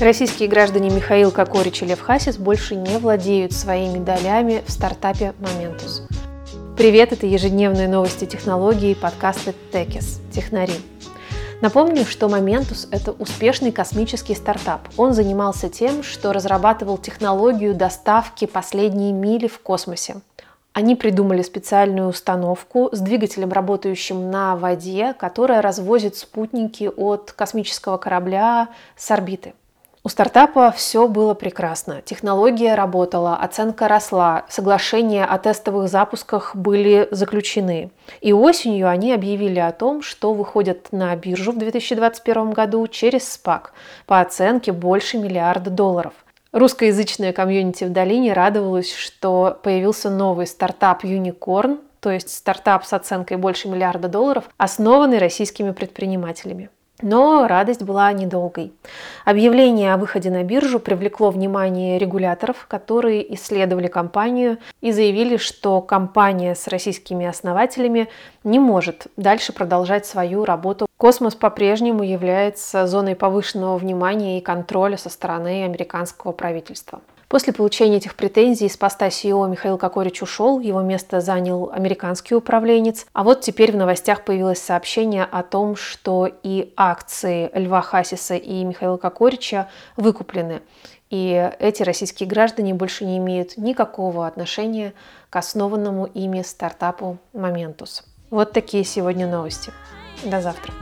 Российские граждане Михаил Кокорич и Лев Хасис больше не владеют своими долями в стартапе Momentus. Привет, это ежедневные новости технологий подкаста Текис «Технари». Напомню, что Momentus – это успешный космический стартап. Он занимался тем, что разрабатывал технологию доставки последней мили в космосе. Они придумали специальную установку с двигателем, работающим на воде, которая развозит спутники от космического корабля с орбиты. У стартапа все было прекрасно. Технология работала, оценка росла, соглашения о тестовых запусках были заключены. И осенью они объявили о том, что выходят на биржу в 2021 году через SPAC по оценке больше миллиарда долларов. Русскоязычная комьюнити в долине радовалась, что появился новый стартап Unicorn, то есть стартап с оценкой больше миллиарда долларов, основанный российскими предпринимателями. Но радость была недолгой. Объявление о выходе на биржу привлекло внимание регуляторов, которые исследовали компанию и заявили, что компания с российскими основателями не может дальше продолжать свою работу. Космос по-прежнему является зоной повышенного внимания и контроля со стороны американского правительства. После получения этих претензий с поста CEO Михаил Кокорич ушел, его место занял американский управленец. А вот теперь в новостях появилось сообщение о том, что и акции Льва Хасиса и Михаила Кокорича выкуплены. И эти российские граждане больше не имеют никакого отношения к основанному ими стартапу Momentus. Вот такие сегодня новости. До завтра.